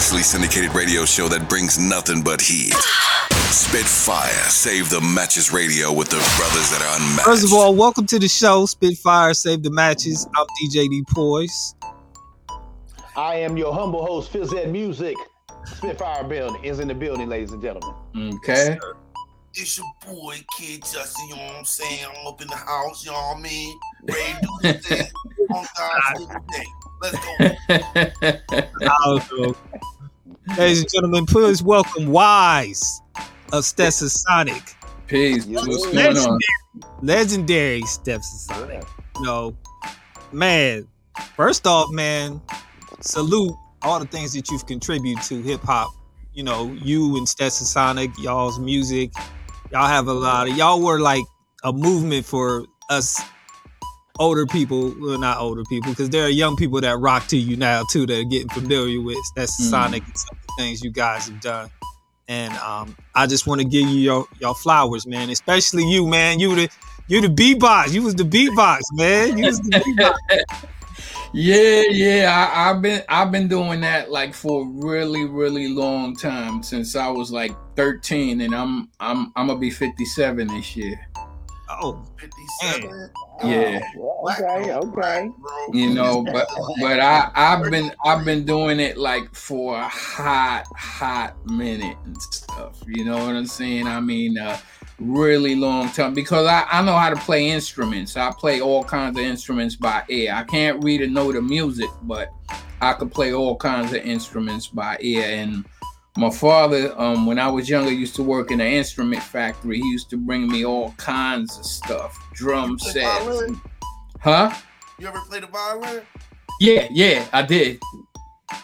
nationally syndicated radio show that brings nothing but heat. Spitfire, save the matches radio with the brothers that are unmatched. First of all, welcome to the show, Spitfire, save the matches. I'm DJ D Poise. I am your humble host, Phil Z Music. Spitfire building is in the building, ladies and gentlemen. Okay. It's your boy, Kid Justin, you know what I'm saying? I'm up in the house, you know what I mean? Ready to do this thing on God's day. Let's go. Ladies and gentlemen, please welcome Wise of Stetsasonic. Peace. Yes, What's sir. going on? Legendary, legendary Stetsasonic. You know, man, first off, man, salute all the things that you've contributed to hip hop. You know, you and Stetsasonic, y'all's music. Y'all have a lot of y'all were like a movement for us older people, well not older people, because there are young people that rock to you now too that are getting familiar with Stetsasonic and some of the things you guys have done. And um, I just want to give you your your flowers, man. Especially you, man. You the you the beatbox. You was the beatbox, man. You was the beatbox. Yeah, yeah. I, I've been I've been doing that like for a really, really long time since I was like 13, and I'm I'm I'm gonna be 57 this year. Oh, 57. Yeah. Okay, okay. You know, but but I I've been I've been doing it like for a hot hot minute and stuff. You know what I'm saying? I mean, uh, really long time because I I know how to play instruments. I play all kinds of instruments by ear. I can't read a note of music, but I could play all kinds of instruments by ear. And my father, um, when I was younger, used to work in an instrument factory. He used to bring me all kinds of stuff, drum sets, violin? huh? You ever played the violin? Yeah, yeah, I did.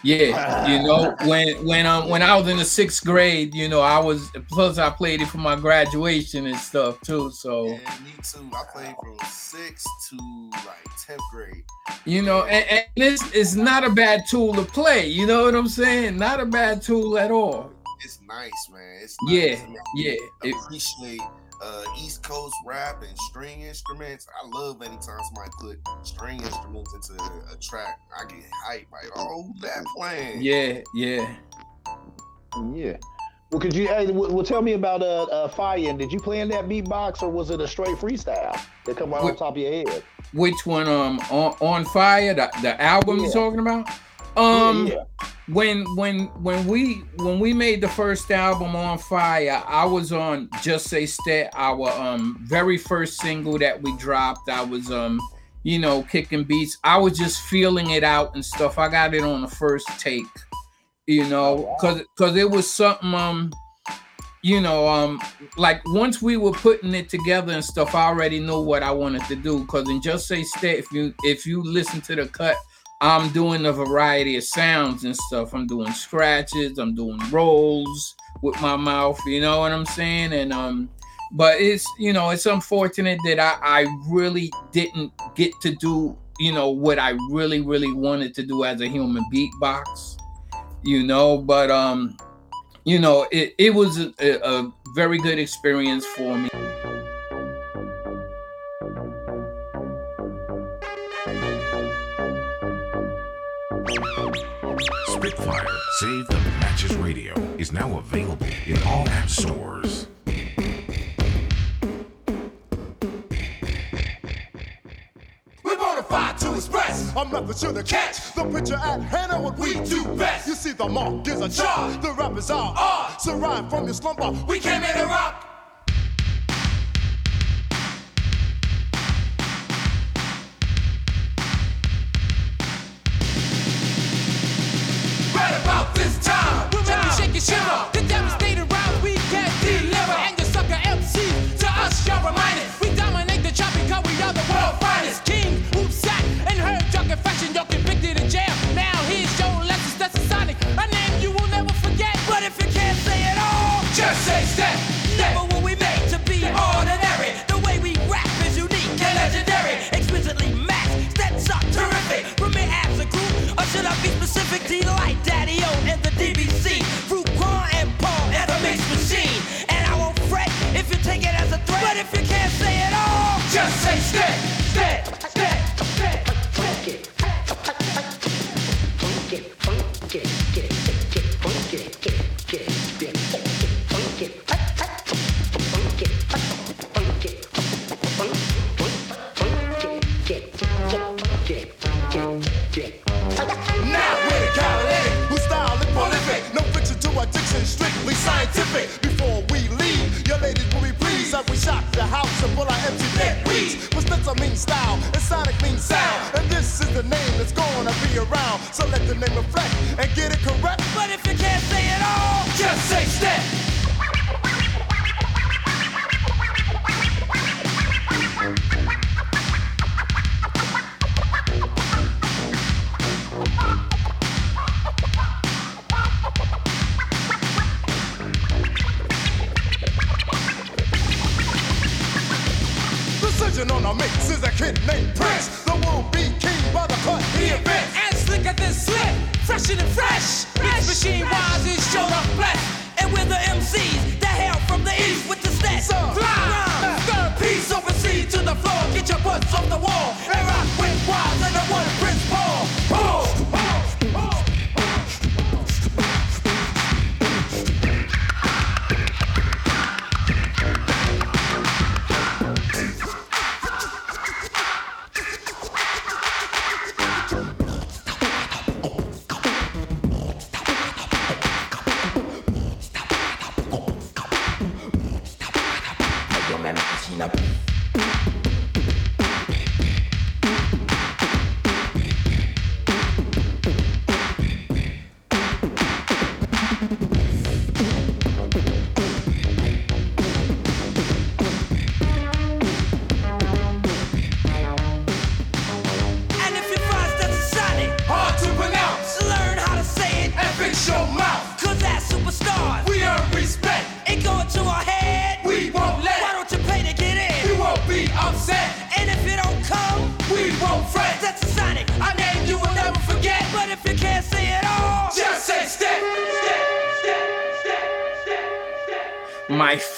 Yeah, you know, when when um when I was in the sixth grade, you know, I was plus I played it for my graduation and stuff too. So Yeah, me too. I played from sixth to like 10th grade. you know, and, and this is not a bad tool to play. You know what I'm saying? Not a bad tool at all. It's nice, man. It's Yeah, nice. man. yeah. I It- appreciate uh, East Coast rap and string instruments. I love anytime somebody put string instruments into a track. I get hyped like, oh, that playing? yeah, yeah. Yeah. Well, could you? Hey, well, well, tell me about uh, uh fire. And did you play in that beatbox, or was it a straight freestyle that come right on top of your head? Which one? Um, on on fire, the, the album Yeah. you're talking about? Um, yeah, when when when we when we made the first album on fire i was on Just Say Stet our um very first single that we dropped. I was um you know kicking beats. I was just feeling it out and stuff. I got it on the first take you know because because it was something um you know um like once we were putting it together and stuff i already know what i wanted to do. Because in Just Say Stet if you if you listen to the cut I'm doing a variety of sounds and stuff. I'm doing scratches, I'm doing rolls with my mouth, you know what I'm saying? And um but it's you know, it's unfortunate that I I really didn't get to do, you know, what I really really wanted to do as a human beatbox. You know, but um you know, it, it was a, a very good experience for me. Spitfire Save the Matches Radio is now available in all app stores. To express a method to the catch. The picture at hand and what we do best. You see, the mark is a chart. The rappers are art. So rhyme from your slumber. We came in to rock.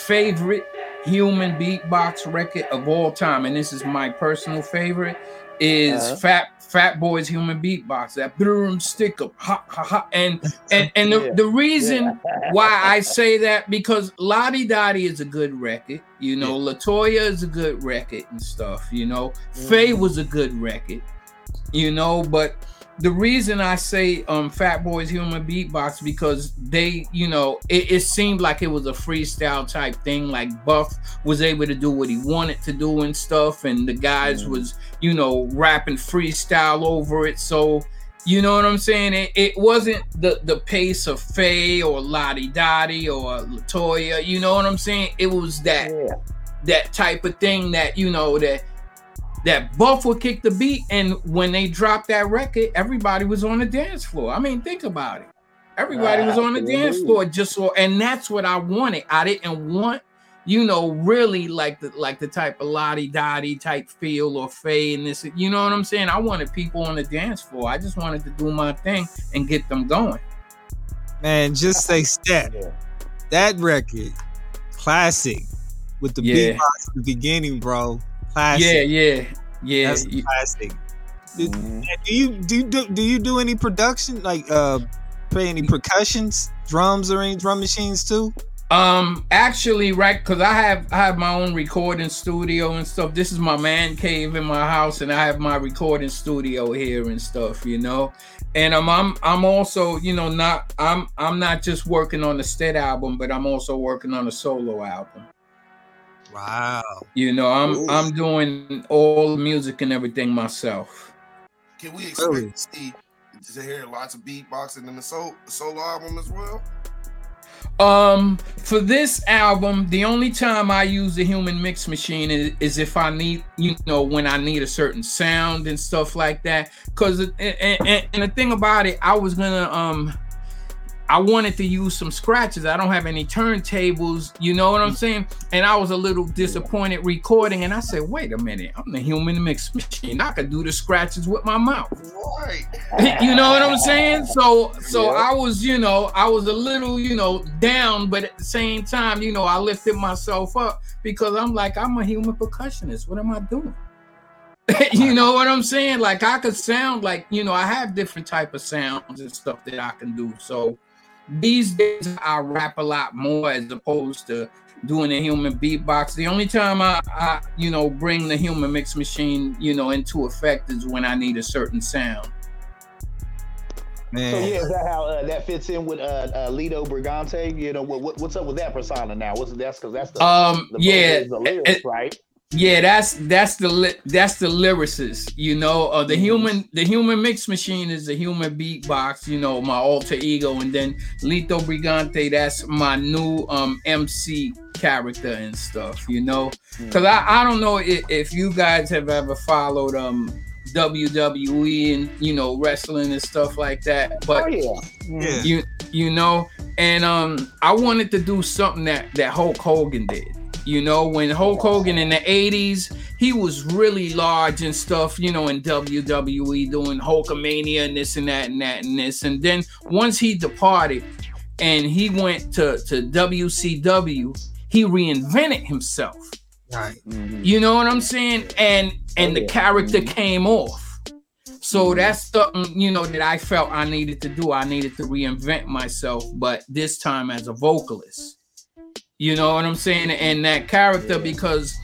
Favorite human beatbox record of all time, and this is my personal favorite, is Uh-huh. Fat Fat Boy's Human Beatbox. That boom stick up, ha ha ha. And and and the, Yeah. the reason why I say that because La Di Da Di is a good record, you know. Latoya is a good record and stuff, you know. Faye was a good record, you know. But the reason I say um Fat Boys Human Beatbox because they, you know, it, it seemed like it was a freestyle type thing. Like Buff was able to do what he wanted to do and stuff, and the guys was, you know, rapping freestyle over it. So you know what I'm saying? It, it wasn't the the pace of Faye or La Di Da Di or Latoya. You know what I'm saying? It was that Yeah. that type of thing that you know that that Buff would kick the beat, and when they dropped that record, everybody was on the dance floor. I mean, think about it. Everybody was on the dance floor just so, and that's what I wanted. I didn't want, you know, really like the like the type of La Di Da Di type feel or Faye and this. You know what I'm saying? I wanted people on the dance floor. I just wanted to do my thing and get them going. Man, Just Say Stet. Yeah. That record, classic. With the Yeah. beatbox at the beginning, bro. Classic. Yeah, yeah, yeah. That's classic. Do, Mhm. do you do, you do do you do any production like uh play any percussions, drums or any drum machines too? Um, actually, right, because I have I have my own recording studio and stuff. This is my man cave in my house, and I have my recording studio here and stuff, you know. And um, I'm I'm also, you know, not I'm I'm not just working on the Stet album, but I'm also working on a solo album. Wow. You know, I'm Ooh. I'm doing all the music and everything myself. Can we expect Really? to see to hear lots of beatboxing in the solo, solo album as well? Um, for this album, the only time I use the human mix machine is, is if I need, you know, when I need a certain sound and stuff like that. Cause and, and, and the thing about it, I was gonna um, I wanted to use some scratches. I don't have any turntables, you know what I'm mm. saying? And I was a little disappointed recording, and I said, wait a minute, I'm the human mix machine. I could do the scratches with my mouth Right. you know what I'm saying? So so Yeah. I was, you know, I was a little, you know, down, but at the same time, you know, I lifted myself up because I'm like, I'm a human percussionist. What am I doing? you know what I'm saying? Like I could sound like, you know, I have different type of sounds and stuff that I can do. So these days I rap a lot more as opposed to doing the human beatbox. The only time I, I you know, bring the human mix machine, you know, into effect is when I need a certain sound. Man. So yeah, is that how uh, that fits in with uh, uh, Lito Brigante? You know, what, what, what's up with that persona now? What's that's because that's the Um, the yeah, the lyrics, it- right? Yeah, that's that's the li- that's the lyricist, you know. Uh, the Mhm. human the human mix machine is the human beatbox, you know, my alter ego, and then Lito Brigante, that's my new um MC character and stuff, you know. Because I, I don't know if, if you guys have ever followed um WWE and you know wrestling and stuff like that, but oh yeah, Yeah. you you know and um i wanted to do something that that hulk hogan did you know when hulk hogan in the 80s he was really large and stuff you know in wwe doing hulkamania and this and that and that and this and then once he departed and he went to to wcw he reinvented himself Right. Mhm. you know what I'm saying? And and Oh, the yeah. character came off. So that's something you know that I felt I needed to do. I needed to reinvent myself, but this time as a vocalist. You know what I'm saying? And that character because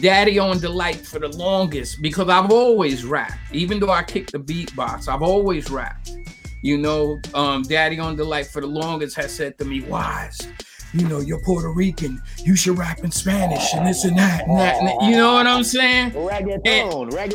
Daddy on Delite for the longest because I've always rapped, even though I kicked the beatbox, I've always rapped. You know, um, Daddy on Delite for the longest has said to me, Wise, you know, you're Puerto Rican, you should rap in Spanish and this and that and that. And that. You know what I'm saying? Reggaeton, reggaeton.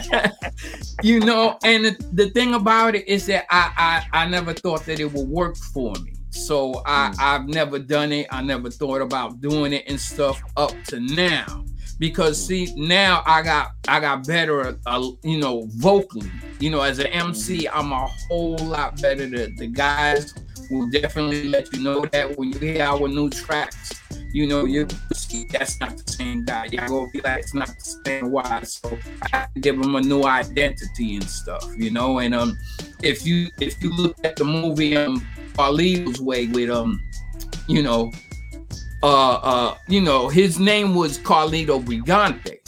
Yeah. you know, and the, the thing about it is that I, I I never thought that it would work for me. So I I've never done it. I never thought about doing it and stuff up to now. Because see now I got I got better uh, you know vocally you know as an MC I'm a whole lot better the, the guys will definitely let you know that when you hear our new tracks you know, you see that's not the same guy. Y'all gonna be like, it's not the same why. So I have to give him a new identity and stuff, you know. And um, if you if you look at the movie um Carlito's Way with um, you know, uh uh, you know, his name was Carlito Brigante.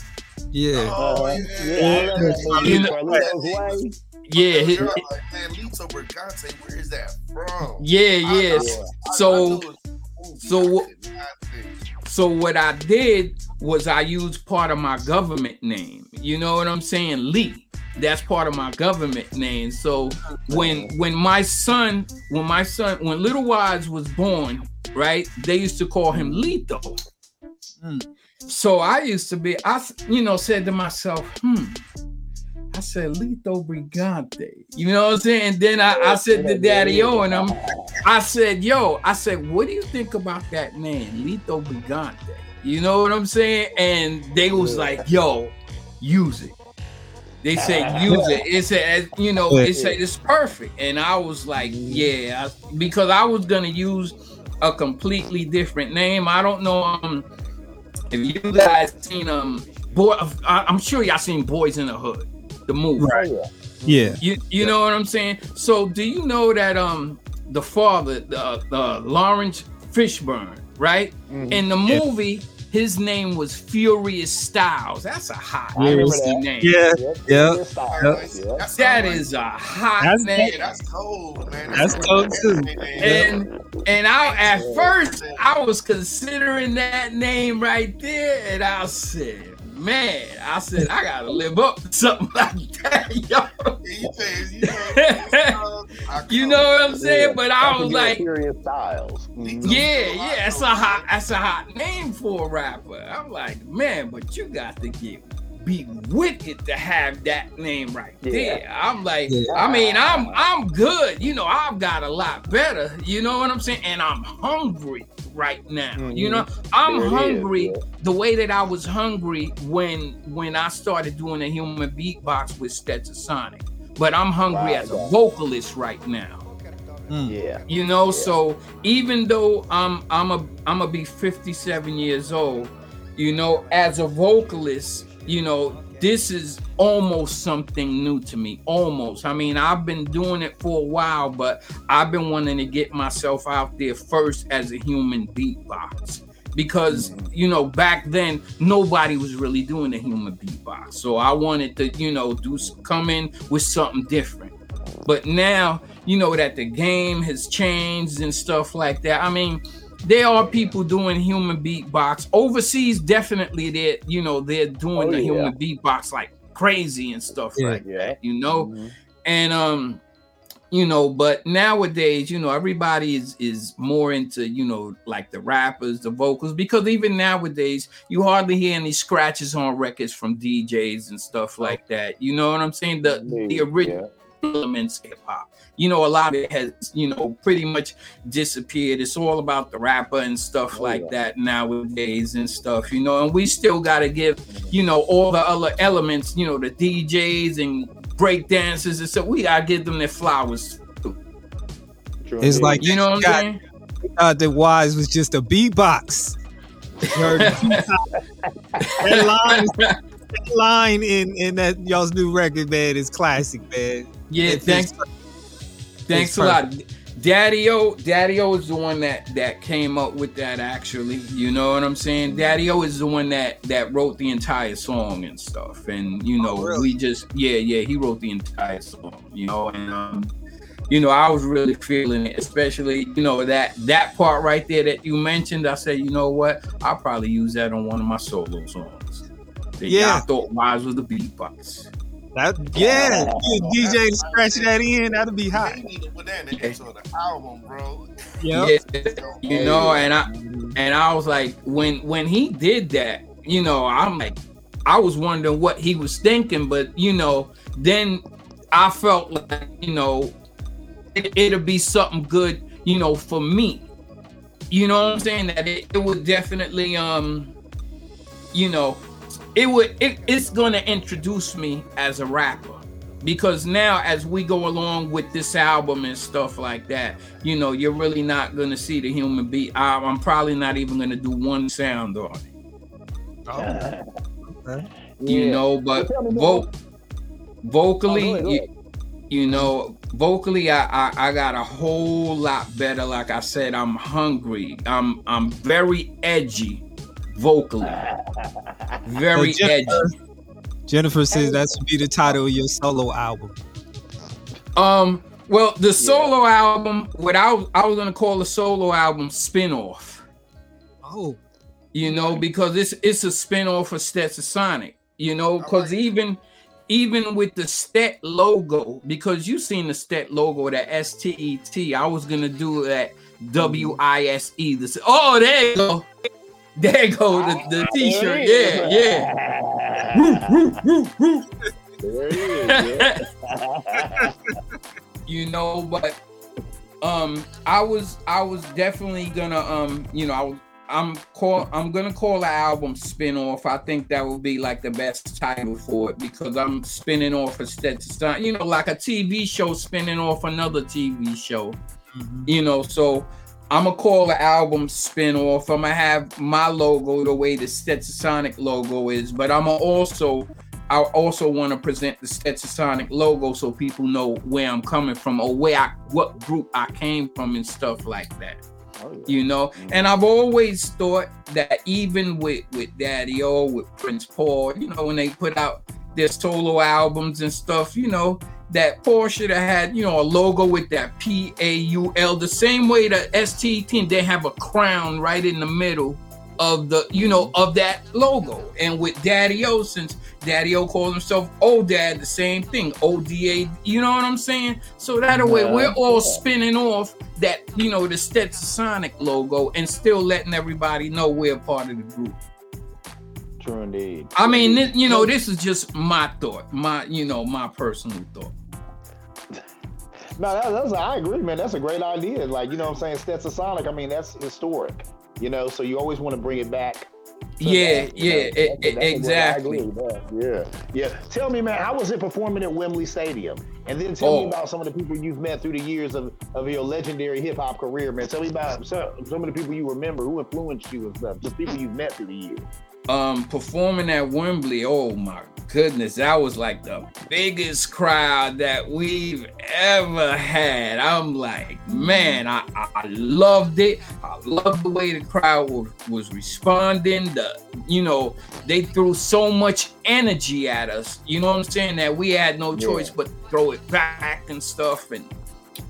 Yeah. Oh, Uh, yeah. yeah, I love that movie, You know- Carlito's Way. Yeah, his, Girl, like, man, Lito Brigante, where is that from? yeah, yes. Yeah. I- So I knew it was so movie, what- I did not think. So what I did was I used part of my government name. You know what I'm saying? Lee. That's part of my government name. So when when my son, when my son, when Little Wise was born, right, they used to call him Lito. Mm. So I used to be, I you know, said to myself, hmm. I said Lito Brigante. You know what I'm saying? And then I, I said to Daddy O and I'm I said, yo, I said, what do you think about that name, Lito Brigante? You know what I'm saying? And they was like, yo, use it. They said use it. It's a, you know, it said it's perfect. And I was like, yeah, because I was gonna use a completely different name. I don't know um if you guys seen um boy I- I'm sure y'all seen Boys in the Hood, the movie. Right. Oh, Yeah. You you know what I'm saying? So do you know that um the father, the uh, Laurence Fishburne, right? Mhm. In the Yeah. Movie, his name was Furious Styles. That's a hot I remember that. name. Yeah. Yep, Yeah. good style. Yep. Yep. That That sound like- is a hot That's- name. Yeah, that's cold, man. That's cold, too. And and I at first I was considering that name right there, and I said, man, I said I gotta live up to something like that, yo. You say- you say- You know what I'm saying? Yeah. But I That's was like, Curious Styles. Yeah, yeah, that's a hot, that's a hot name for a rapper. I'm like, man, but you got to get be wicked to have that name right Yeah. there. I'm like, Yeah. I mean, I'm I'm good. You know, I've got a lot better. You know what I'm saying? And I'm hungry right now. You Mhm. know, I'm There it is, hungry yeah. the way that I was hungry when when I started doing a human beatbox with Stetsasonic. But I'm hungry Wow, as a yeah. vocalist right now Yeah. you know so even though i'm i'm a i'm gonna be 57 years old you know as a vocalist you know this is almost something new to me almost. I mean i've been doing it for a while but i've been wanting to get myself out there first as a human beatbox because you know back then nobody was really doing the human beatbox. So i wanted to you know do come in with something different. But now you know that the game has changed and stuff like that i mean there are people doing human beatbox overseas definitely they're you know they're doing Oh, the yeah. human beatbox like crazy and stuff Yeah. like Yeah. that you know Mhm. and um you know but nowadays you know everybody is is more into you know like the rappers the vocals because even nowadays you hardly hear any scratches on records from djs and stuff like that you know what i'm saying the the original elements hip hop you know a lot of it has you know pretty much disappeared. It's all about the rapper and stuff oh, like that nowadays and stuff you know and we still got to give you know all the other elements you know the djs and break dancers and so we gotta give them their flowers It's like you know what i'm saying? thought that Wise was just a beatbox. You that line, that line in in that y'all's new record, man, is classic, man. Yeah, It thanks. fits- Thanks a lot. Daddy O, Daddy O is the one that that came up with that. Actually, you know what I'm saying. Daddy O is the one that that wrote the entire song and stuff. And you know, Oh, really? we just yeah, yeah, he wrote the entire song. You know, and um, you know, I was really feeling it, especially you know that that part right there that you mentioned. I said, you know what, I'll probably use that on one of my solo songs. Yeah. I thought Wise was the beatbox. That yeah, you DJ to scratch that in, that'd be hot. They need to put that in the intro of the album, bro. Yep. Yeah, you know, and I and I was like, when when he did that, you know, I'm like, I was wondering what he was thinking, but you know, then I felt like, you know, it, it'll be something good, you know, for me. You know what I'm saying? That it, it would definitely, um, you know, it would it, it's gonna introduce me as a rapper. Because now as we go along with this album and stuff like that you know you're really not gonna see the human being I, i'm probably not even gonna do one sound on it. Oh, you Yeah. know but Well, tell me more. vo- vocally Oh, go ahead, you, you know vocally I, I i got a whole lot better. Like i said i'm hungry. I'm i'm very edgy vocally. Very So edgy. Jennifer, Jennifer says that should be the title of your solo album. Um, well, the solo album, what I, was- I was gonna call the solo album spin-off, Oh, you know, because it's it's a spin-off of Stetsasonic, you know, because even even with the Stet logo, because you've seen the Stet logo, that S T E T, I was gonna do that W I S E. This oh, there you go, there you go, the, the T-shirt, yeah, yeah. There it is. Yeah. you know but um i was i was definitely gonna um you know I, was- i'm call i'm gonna call the album spin off i think that would be like the best title for it because i'm spinning off a Stetson, you know like a tv show spinning off another tv show you know so i'm gonna call the album spin off i'm gonna have my logo the way the stetsasonic logo is but i'm gonna also I also want to present the Stetsasonic logo so people know where I'm coming from or where I what group I came from and stuff like that. Oh, yeah. You know, mm-hmm. and I've always thought that even with with Daddy O, with Prince Paul, you know, when they put out their solo albums and stuff, you know, that Paul should have had, you know, a logo with that P A U L, the same way the ST team they have a crown right in the middle of the, you know, mm-hmm. of that logo. And with Daddy O, since Daddy O calls himself O Dad, the same thing, ODA, you know what I'm saying? So that way Yeah. we're all spinning off that, you know, the Stetsasonic logo and still letting everybody know we're a part of the group. True indeed. I mean, you know, this is just my thought, my, you know, my personal thought. No, that, that's I agree, man. That's a great idea. Like you know, what I'm saying Stetsasonic. I mean, that's historic. You know, so you always want to bring it back. Yeah, that, yeah, know. e- That's- e- that's a good- I exactly. agree with that. Yeah, yeah. Tell me, man, how was it performing at Wembley Stadium? And then tell me Oh. about some of the people you've met through the years of, of your legendary hip hop career, man. Tell me about some, some of the people you remember who influenced you and stuff. Just people you've met through the years. Um performing at Wembley, oh my goodness, that was like the biggest crowd that we've ever had. I'm like, man, I, I, I loved it. I loved the way the crowd was, was responding. The you know, they threw so much energy at us, you know what I'm saying, that we had no choice but throw it back and stuff. And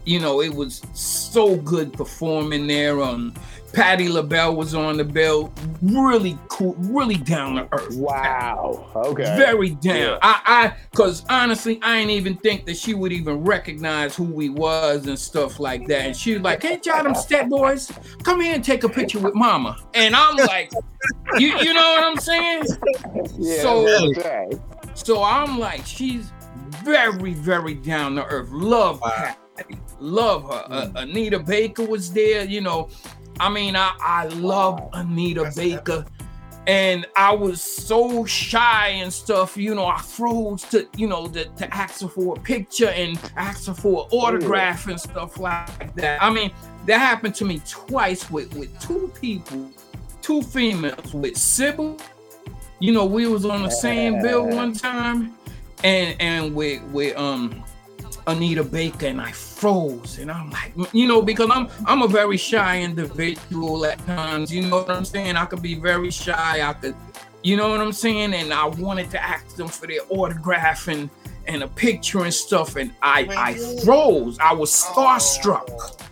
you know, it was so good performing there. Um, Patti LaBelle was on the bill. Really cool, really down to earth. Wow. Okay. Very down. Yeah. I, I, cause honestly, I didn't even think that she would even recognize who we was and stuff like that. And she was like, "Hey, y'all them step boys, come here and take a picture with Mama." And I'm like, "You, you know what I'm saying?" Yeah, So- that's right. So I'm like, she's very, very down to earth. Love Patty. Love her. Uh, Anita Baker was there. You know, I mean, I, I love Anita That's Baker. And I was so shy and stuff, you know. I froze to, you know, to, to ask her for a picture and ask her for an autograph and stuff like that. I mean, that happened to me twice with with two people, two females, with Sybil you know, we was on the same bill one time, and and with with um Anita Baker, and I froze, and I'm like, you know, because I'm I'm a very shy individual at times. You know what I'm saying? I could be very shy. I could, you know what I'm saying? And I wanted to ask them for their autograph and and a picture and stuff, and I I froze. I was starstruck.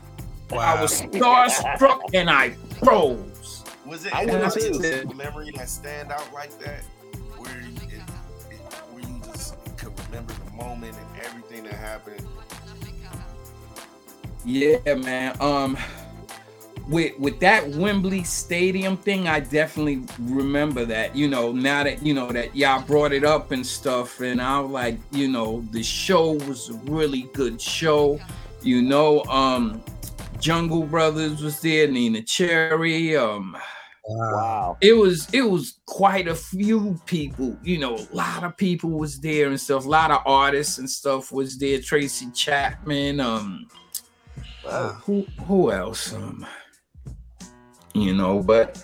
Oh. I was starstruck, and I froze. Was it I any would've particular memory that stand out like that, where you, it, it, where you just could remember the moment and everything that happened? Yeah, man. Um, with with that Wembley Stadium thing, I definitely remember that. You know, now that you know that y'all brought it up and stuff, and I was like, you know, the show was a really good show. You know, um, Jungle Brothers was there, Neneh Cherry. Um, Wow. it was it was quite a few people you know a lot of people was there and stuff a lot of artists and stuff was there tracy chapman um uh, who who else um you know but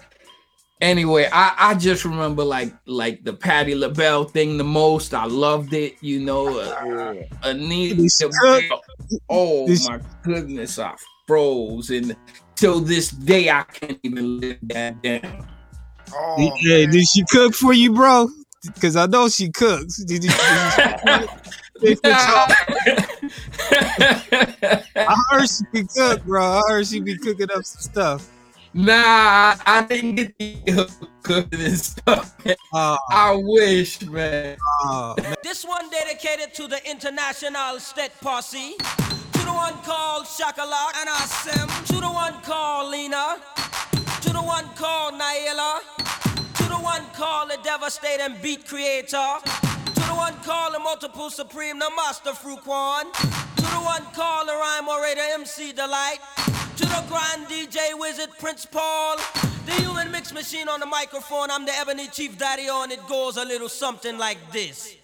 anyway i i just remember like like the patti labelle thing the most i loved it you know uh, Yeah. anita Did she cook? oh Did she- my goodness i froze and till this day i can't even live that down Oh, Did, hey, did she cook for you, bro? Because I know she cooks. Did you? Did you I heard she can cook, bro. I heard she be cooking up some stuff. Nah, I didn't get the cooking and stuff. Oh, I wish, man. oh, man. This one dedicated to the international state posse. To the one called Shakalak and Asim. To the one called Lena. To the one called Naila. To the one called the devastating beat creator. One called the multiple supreme, the master Frukwan. To the one the rhyme orator MC Delite. To the grand DJ wizard Prince Paul. The human mix machine on the microphone. I'm the ebony chief daddy on. It goes a little something like this.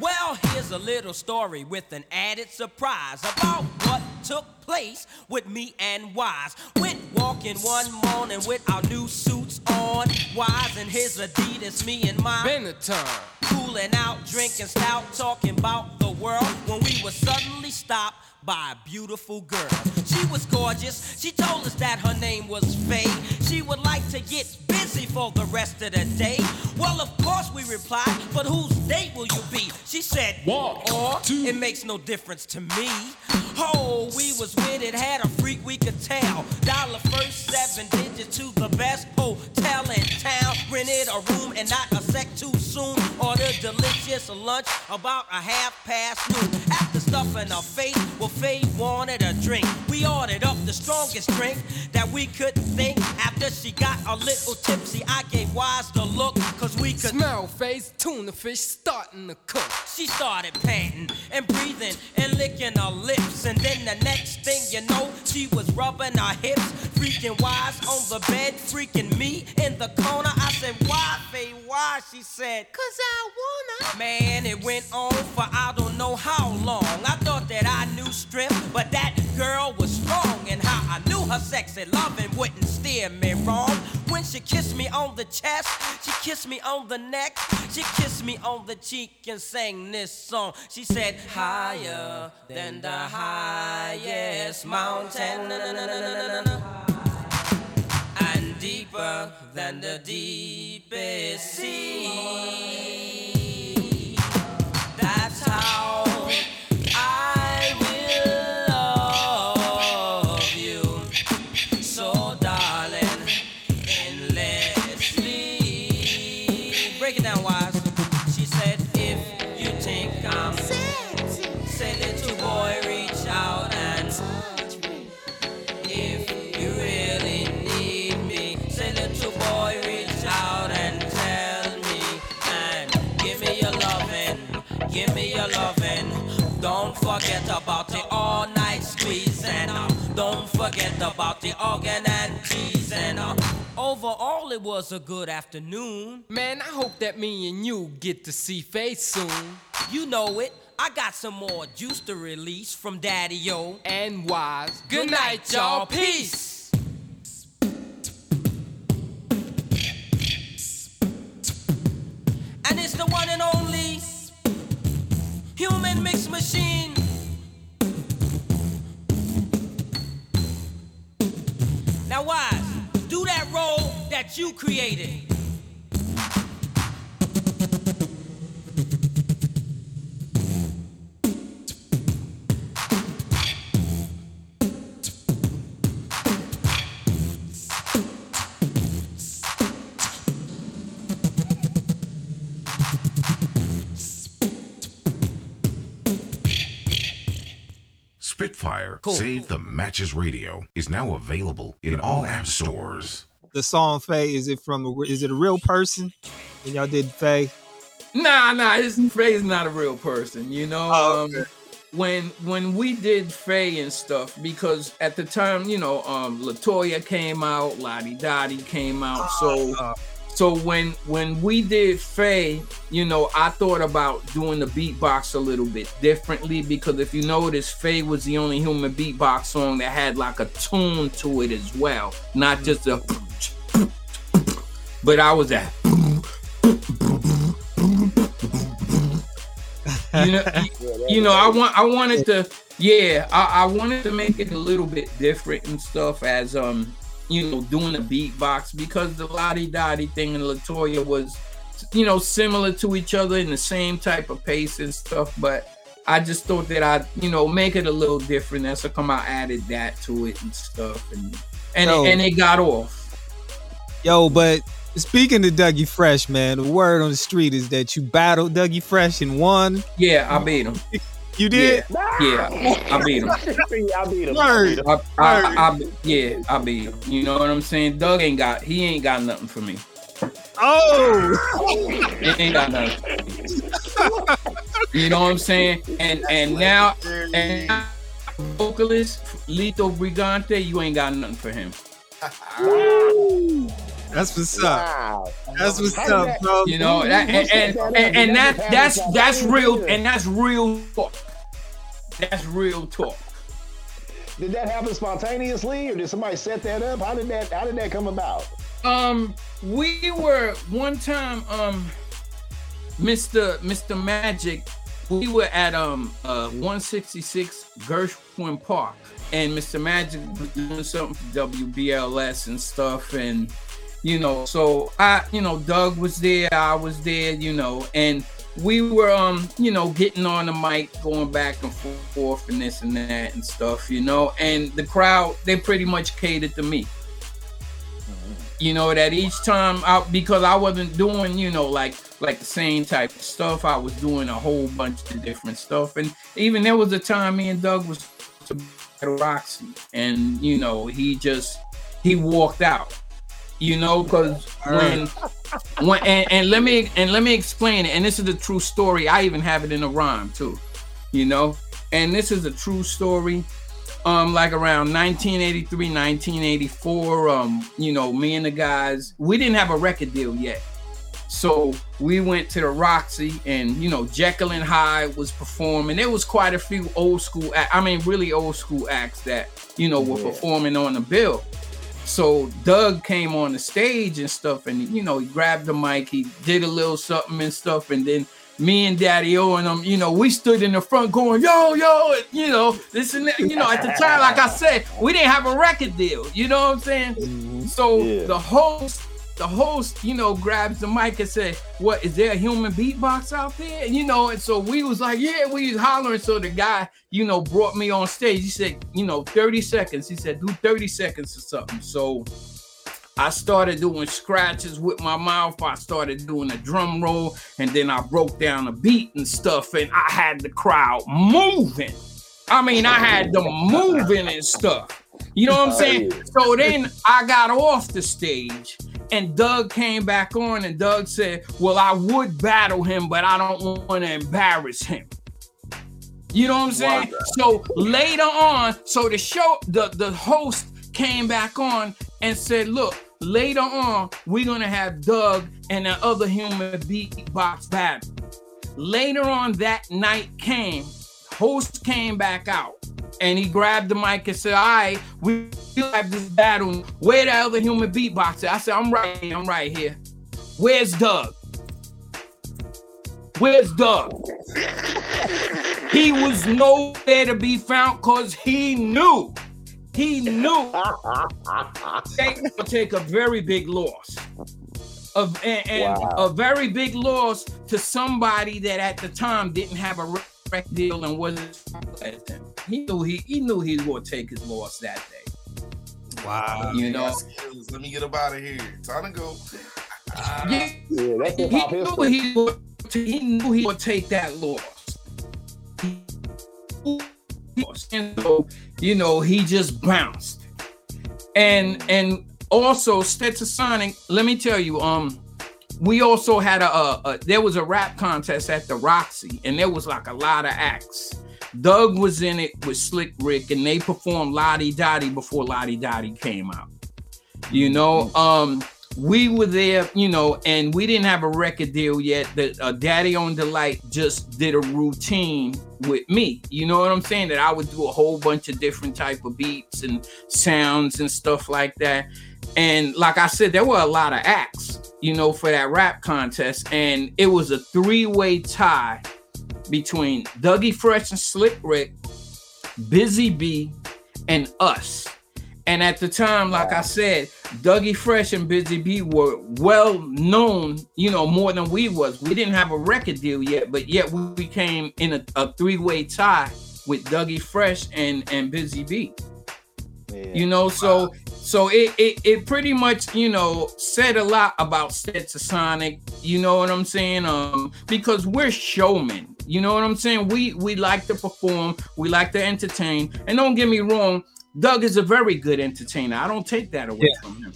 Well, here's a little story with an added surprise about what took place with me and Wise. Went walking one morning with our new suits on. Wise and his Adidas, me and mine. Benetton. Cooling out, drinking stout, talking about the world when we were suddenly stopped by a beautiful girl. She was gorgeous. She told us that her name was Faye. She would like to get busy for the rest of the day. Well, of course we replied, but whose date will you be? She said, One, or two. it makes no difference to me. Oh, we was with it, had a freak we could tell. Dollar first seven digits to the best hotel in town. Rented a room and not a sec too soon. Ordered delicious lunch about a half past noon. After stuffing our face, well, Faye wanted a drink. We ordered up the strongest drink that we could think. After she got a little tipsy, I gave Wise the look, cause we could Smell face, tuna fish starting to cook. she started panting and breathing and licking her lips. And then the next thing you know, she was rubbing her hips, freaking wise on the bed, freaking me in the corner. I said, Why, Faye, why? She said, Cause I wanna. Man, it went on for I don't know how long. I thought that I knew strength, but that girl was strong. And how I knew her sexy loving wouldn't steer me wrong. When she kissed me on the chest, she kissed me on the neck, she kissed me on the cheek and sang this song. She said, Higher than the highest mountain, and deeper than the deepest sea. Forget about the all night squeeze and uh, don't forget about the organ and cheese and uh, overall it was a good afternoon. Man, I hope that me and you get to see face soon. You know it. I got some more juice to release from Daddy O. And wise. Good night, y'all. Peace. And it's the one and only human mix machine. That you created. Spitfire Save the Matches Radio is now available in all app stores. The song Faye, is it from a, is it a real person? When y'all did Faye? Nah, nah, this Faye's not a real person, you know. Oh, um, when when we did Faye and stuff, because at the time, you know, um Latoya came out, La Di Da Di came out. So Uh, so when when we did Faye, you know, I thought about doing the beatbox a little bit differently because if you notice, Faye was the only human beatbox song that had like a tune to it as well, not just a. But I was at. you know, you, you know, I want, I wanted to, yeah, I, I wanted to make it a little bit different and stuff as um, you know, doing the beatbox because the La Di Da Di thing and Latoya was, you know, similar to each other in the same type of pace and stuff, but. I just thought that I'd, you know, make it a little different. That's how come I added that to it and stuff, and and Yo. and it got off. Yo, but speaking to Dougie Fresh, man, the word on the street is that you battled Dougie Fresh and won. Yeah, I beat him. You did? Yeah, I beat him. I beat him. I beat him. Word. I, I, I, I, yeah, I beat him. You know what I'm saying? Doug ain't got, he ain't got nothing for me. Oh, He ain't got nothing. you know what I'm saying? And and now, and now, vocalist Lito Brigante, you ain't got nothing for him. That's what's up. That's what's How up, bro. You know, that, and, and, and, and that that's that's real, and that's real talk. That's real talk. Did that happen spontaneously, or did somebody set that up? How did that? How did that come about? Um, we were one time, um, Mr. Mr. Magic, we were at um uh 166 Gershwin Park, and Mr. Magic was doing something for WBLS and stuff, and you know, so I, you know, Doug was there, I was there, you know, and we were um, you know, getting on the mic, going back and forth and this and that and stuff, you know, and the crowd they pretty much catered to me. You know that each time out because i wasn't doing you know like like the same type of stuff i was doing a whole bunch of different stuff and even there was a time me and doug was at roxy and you know he just he walked out you know because when when and, and let me and let me explain it and this is a true story. I even have it in a rhyme too you know? And this is a true story um like around 1983 1984 um you know me and the guys we didn't have a record deal yet. So we went to the roxy and you know jekyll and hyde was performing. There was quite a few old school act- i mean really old school acts that you know were Yeah. performing on the bill so doug came on the stage and stuff and you know he grabbed the mic he did a little something and stuff and then me and Daddy O and them, you know, we stood in the front going, yo, yo, and, you know, this and that. You know, at the time, like I said, we didn't have a record deal. You know what I'm saying? Mm-hmm. So Yeah. the host, the host, you know, grabs the mic and said, "What is there a human beatbox out there?" And, you know, and so we was like, "Yeah," we was hollering. So the guy, you know, brought me on stage. He said, "You know, 30 seconds." He said, "Do 30 seconds or something." So I started doing scratches with my mouth. I started doing a drum roll, and then I broke down a beat and stuff, and I had the crowd moving. I mean, I had them moving and stuff. You know what I'm saying? So then I got off the stage and Doug came back on and Doug said, Well, I would battle him, but I don't want to embarrass him. You know what I'm saying? So later on, so the show, the, the host came back on and said, Look, later on, we're gonna have Doug and the other human beatbox battle. Later on that night came, host came back out and he grabbed the mic and said, All right, we have this battle. Where the other human beatboxer? I said, I'm right here, I'm right here. Where's Doug? Where's Doug? he was nowhere to be found because he knew. He knew they would take a very big loss. Of, and, and Wow. a very big loss to somebody that at the time didn't have a record deal and wasn't as him. He knew he he knew he was going to take his loss that day. Wow. You know, Skills. Let me get up out of here. Time to go. Ah, yeah, Yeah, that's he hip hop knew history. he would, he knew he would take that loss. And so, you know, he just bounced. And and also Stetsasonic, let me tell you, um, we also had a, a, a there was a rap contest at the Roxy, and there was like a lot of acts. Doug was in it with Slick Rick, and they performed La Di Da Di before La Di Da Di came out. You know, um, we were there, you know, and we didn't have a record deal yet. The uh, Daddy on Delite just did a routine with me. You know what I'm saying? That I would do a whole bunch of different type of beats and sounds and stuff like that. And like I said, there were a lot of acts, you know, for that rap contest, and it was a three-way tie between Dougie Fresh and Slick Rick, Busy Bee, and us. And at the time, like I said, Dougie Fresh and Busy Bee were well known, you know, more than we was. We didn't have a record deal yet, but yet we became in a, a three-way tie with Dougie Fresh and and Busy Bee. You know, so so it, it it pretty much you know said a lot about Stetsasonic. You know what I'm saying? Um, because we're showmen. You know what I'm saying? We we like to perform. We like to entertain. And don't get me wrong, Doug is a very good entertainer. I don't take that away from him.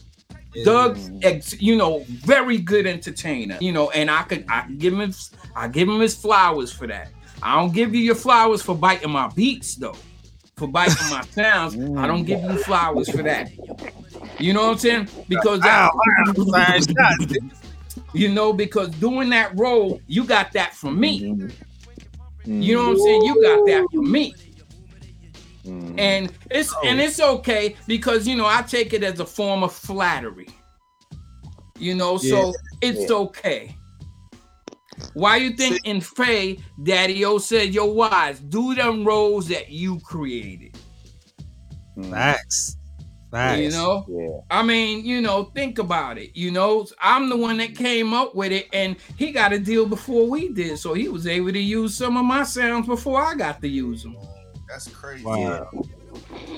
Doug, ex, you know, very good entertainer. You know, and I could I can give him I give him his flowers for that. I don't give you your flowers for biting my beats though. For biting my sounds, I don't give you flowers for that. You know what I'm saying? Because that, you know, because doing that role, you got that from me. You know what I'm saying? You got that from me. Mm. And it's oh. and it's okay because you know I take it as a form of flattery. You know, so it's okay. Why you think in Faye, Daddy O said, "Yo, wise, do them roles that you created." Mm. Facts. Facts. You know, Yeah. I mean, you know, think about it. You know, I'm the one that came up with it, and he got a deal before we did, so he was able to use some of my sounds before I got to use them. That's crazy. Wow.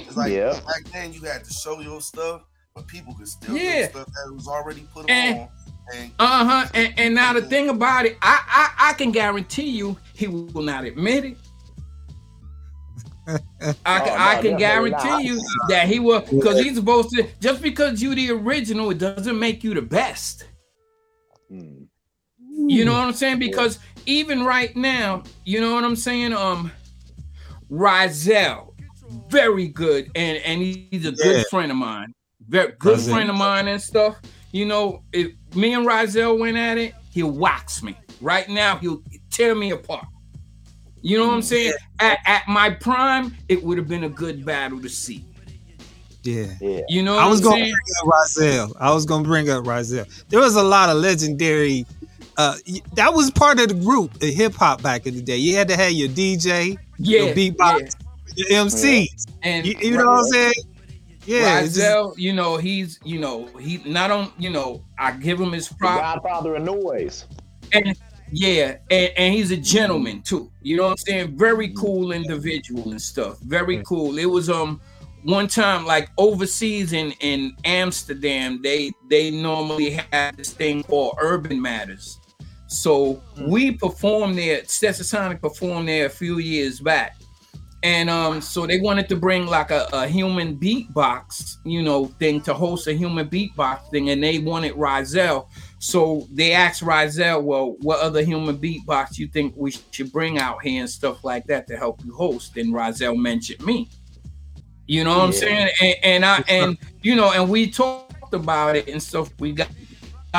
It's like Yeah. back then you had to show your stuff, but people could still Yeah. do stuff that was already put And- on. And Uh huh. And, and now the thing about it, I, I I can guarantee you he will not admit it. I can, Oh, no, I can guarantee not. you that he will because he's supposed to just because you the original, it doesn't make you the best. Mm. You know what I'm saying? Because even right now, you know what I'm saying? Um Rahzel, very good, and and he's a good Yeah. friend of mine. Very good Rahzel. friend of mine and stuff. You know, if me and Rahzel went at it, he'll wax me. Right now, he'll tear me apart. You know what I'm saying? At, at my prime, it would have been a good battle to see. Yeah. Yeah. You know what I was gonna saying? bring up Rahzel. I was gonna bring up Rahzel. There was a lot of legendary. Uh, that was part of the group, the hip hop back in the day. You had to have your DJ, Yeah, your beatbox, your MC. And You, you know what I'm saying? Yeah. it's just- you know, he's, you know, he not on, you know, I give him his The props. Godfather of noise. And yeah, and, and he's a gentleman too. You know what I'm saying? Very cool individual and stuff. Very cool. It was um one time like overseas in in Amsterdam, they they normally have this thing called Urban Matters. So we performed there. Stetsasonic performed there a few years back, and um, so they wanted to bring like a, a human beatbox, you know, thing to host a human beatbox thing, and they wanted Rahzel. So they asked Rahzel, well, what other human beatbox you think we should bring out here and stuff like that to help you host? And Rahzel mentioned me. You know what I'm saying? And, and I and you know, and we talked about it and stuff. We got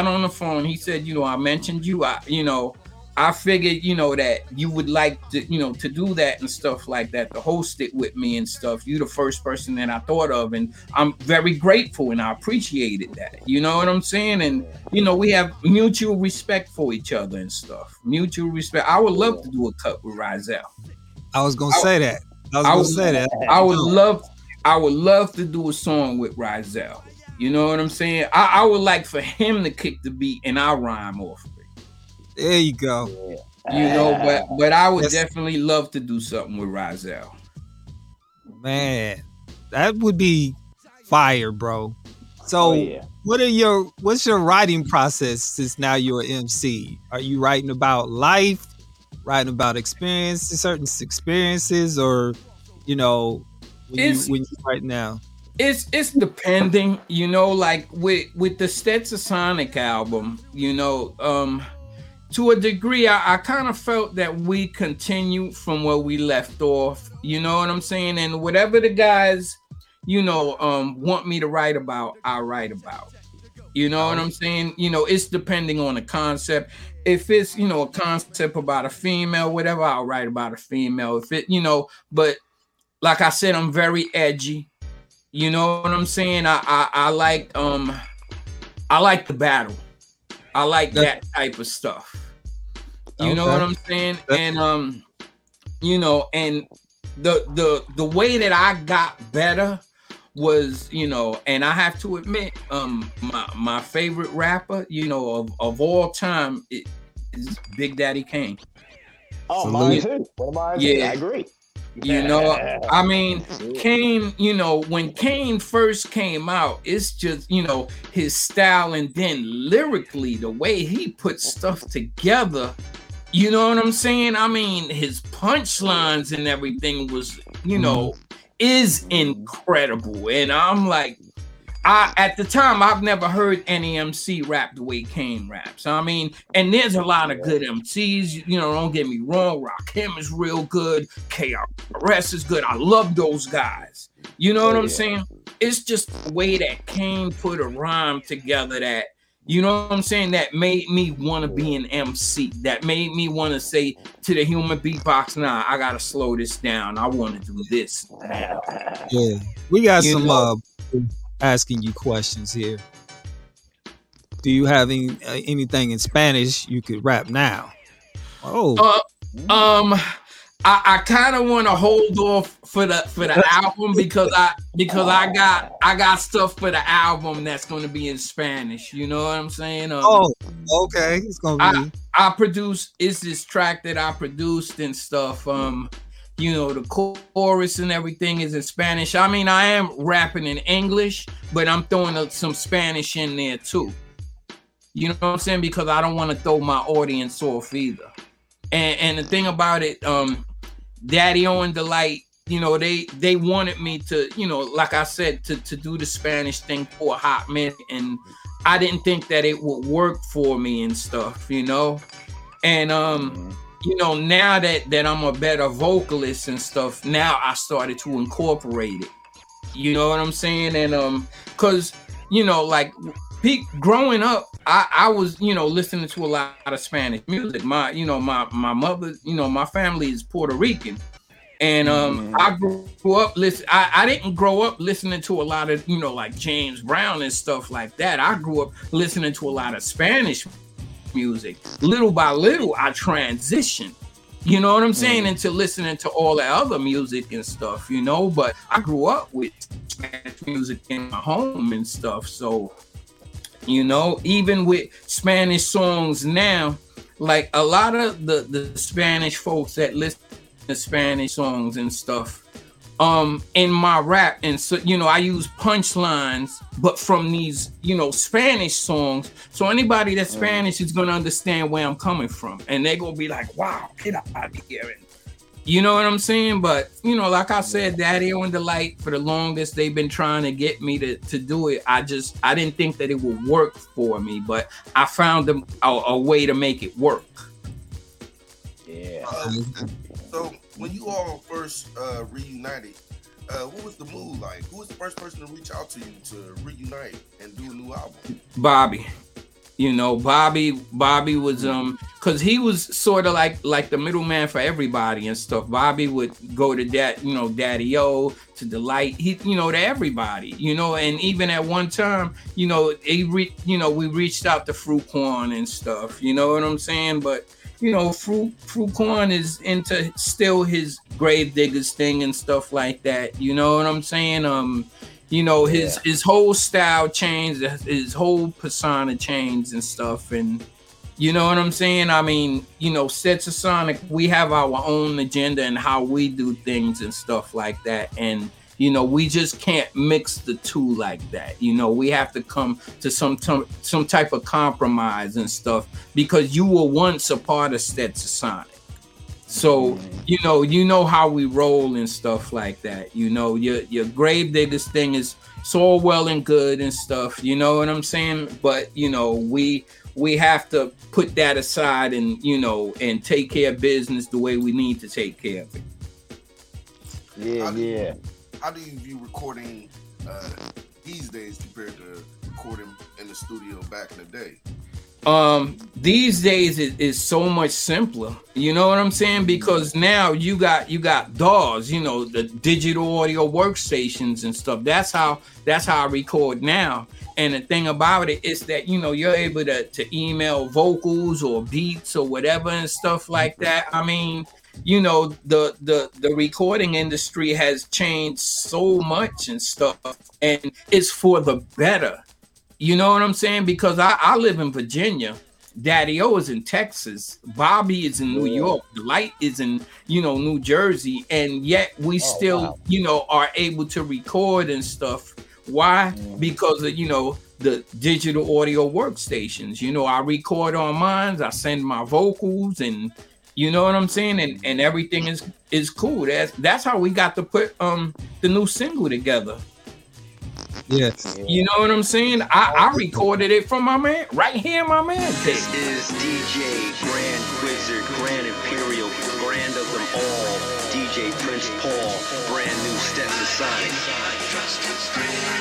got on the phone. He said, you know, I mentioned you. I, you know, I figured, you know, that you would like to, you know, to do that and stuff like that, to host it with me and stuff. You're the first person that I thought of, and I'm very grateful and I appreciated that. You know what I'm saying? And you know, we have mutual respect for each other and stuff. Mutual respect. I would love to do a cut with Rahzel. I was gonna say that. I was I gonna would, say that. I would love, I would love to do a song with Rahzel. You know what I'm saying? I, I would like for him to kick the beat and I rhyme off of it. There you go. You know, but ah. but I would Yes. definitely love to do something with Rahzel. Man, that would be fire, bro. So, Oh, yeah. what are your what's your writing process since now you're an MC? Are you writing about life, writing about experiences, certain experiences, or you know, when you when you write now? It's it's depending, you know, like with with the Stetsasonic album, you know, um to a degree I, I kind of felt that we continued from where we left off. You know what I'm saying? And whatever the guys, you know, um want me to write about, I write about. You know what I'm saying? You know, it's depending on the concept. If it's, you know, a concept about a female, whatever, I'll write about a female. If it, you know, but like I said, I'm very edgy. You know what I'm saying? I I, I like um I like the battle. I like that type of stuff. You know what I'm saying? And um, you know, and the the the way that I got better was, you know, and I have to admit, um, my my favorite rapper, you know, of, of all time i- is Big Daddy Kane. Oh, So mine too. One of mine too. Yeah. I agree. You know, I mean, Kane, you know, when Kane first came out, it's just, you know, his style and then lyrically, the way he put stuff together, you know what I'm saying? I mean, his punchlines and everything was, you know, mm-hmm. is incredible. And I'm like, I at the time I've never heard any MC rap the way Kane raps. I mean, and there's a lot of good MCs. You know, don't get me wrong. Rakim is real good. KRS is good. I love those guys. You know what Oh, I'm yeah. saying? It's just the way that Kane put a rhyme together that you know what I'm saying? That made me want to be an MC. That made me want to say to the human beatbox, nah, I gotta slow this down. I want to do this now. Yeah, we got You some know- uh asking you questions here. Do you have any, uh, anything in Spanish you could rap now? Oh, Uh, um, I, I kind of want to hold off for the for the album because I because I got I got stuff for the album that's going to be in Spanish. You know what I'm saying? Um, oh, okay. It's gonna be. I produced is this track that I produced and stuff. Um, you know, the chorus and everything is in Spanish. I mean, I am rapping in English, but I'm throwing some Spanish in there too. You know what I'm saying? Because I don't want to throw my audience off either. And and the thing about it, um, Daddy O and Delite, you know, they they wanted me to, you know, like I said, to to do the Spanish thing for a hot minute, and I didn't think that it would work for me and stuff, you know. And um, you know, now that that I'm a better vocalist and stuff, now I started to incorporate it. You know what I'm saying? And um, cause you know, like pe- growing up, I, I was, you know, listening to a lot of Spanish music. My, you know, my my mother, you know, my family is Puerto Rican. And um, I grew up listen. I, I didn't grow up listening to a lot of you know like James Brown and stuff like that. I grew up listening to a lot of Spanish music. Little by little, I transitioned. You know what I'm saying? Mm. Into listening to all that other music and stuff. You know, but I grew up with Spanish music in my home and stuff. So you know even with spanish songs now like a lot of the the spanish folks that listen to spanish songs and stuff um in my rap and so you know i use punchlines but from these you know spanish songs. So anybody that's spanish is going to understand where i'm coming from and they're going to be like wow get out of here and you know what i'm saying? But you know like i said daddy on Delite for the longest they've been trying to get me to, to do it i just i didn't think that it would work for me but i found a, a, a way to make it work. Yeah. Uh, so when you all first uh, reunited, uh, what was the mood like? Who was the first person to reach out to you to reunite and do a new album? Bobby. You know, Bobby Bobby was um cuz he was sort of like like the middleman for everybody and stuff. Bobby would go to that, you know, Daddy O to Delite, he you know, to everybody, you know, and even at one time, you know, he re, you know, we reached out to Frukwan and stuff, you know what I'm saying? But you know, Fruit Frukwan is into still his Gravediggaz thing and stuff like that. You know what I'm saying? Um, you know, his his whole style changed, his whole persona changed and stuff. And you know what I'm saying? I mean, you know, Stetsasonic, we have our own agenda and how we do things and stuff like that. And you know, we just can't mix the two like that. You know, we have to come to some t- some type of compromise and stuff because you were once a part of Stetsasonic. So you know, you know how we roll and stuff like that. You know, your your Gravediggaz thing is so well and good and stuff. You know what I'm saying? But you know, we we have to put that aside and you know and take care of business the way we need to take care of it. Yeah, yeah. How do you view recording uh, these days compared to recording in the studio back in the day? um these days it is so much simpler. You know what i'm saying? Because now you got you got DAWs you know the digital audio workstations and stuff. That's how that's how i record now. And the thing about it is that you know you're able to, to email vocals or beats or whatever and stuff like that. I mean you know the the the recording industry has changed so much and stuff and it's for the better you know what I'm saying? Because I, I live in Virginia. Daddy O is in Texas. Bobby is in New York. Light is in, you know, New Jersey. And yet we oh, still, wow. you know, are able to record and stuff. Why? Because of, you know, the digital audio workstations. You know, I record on mine, I send my vocals and you know what I'm saying? And and everything is is cool. That's that's how we got to put um the new single together. Yes. You know what I'm saying? I, I recorded it from my man right here, my man. This is DJ Grand Wizard, Grand Imperial, Grand of them all. DJ Prince Paul, brand new steps of Sonic.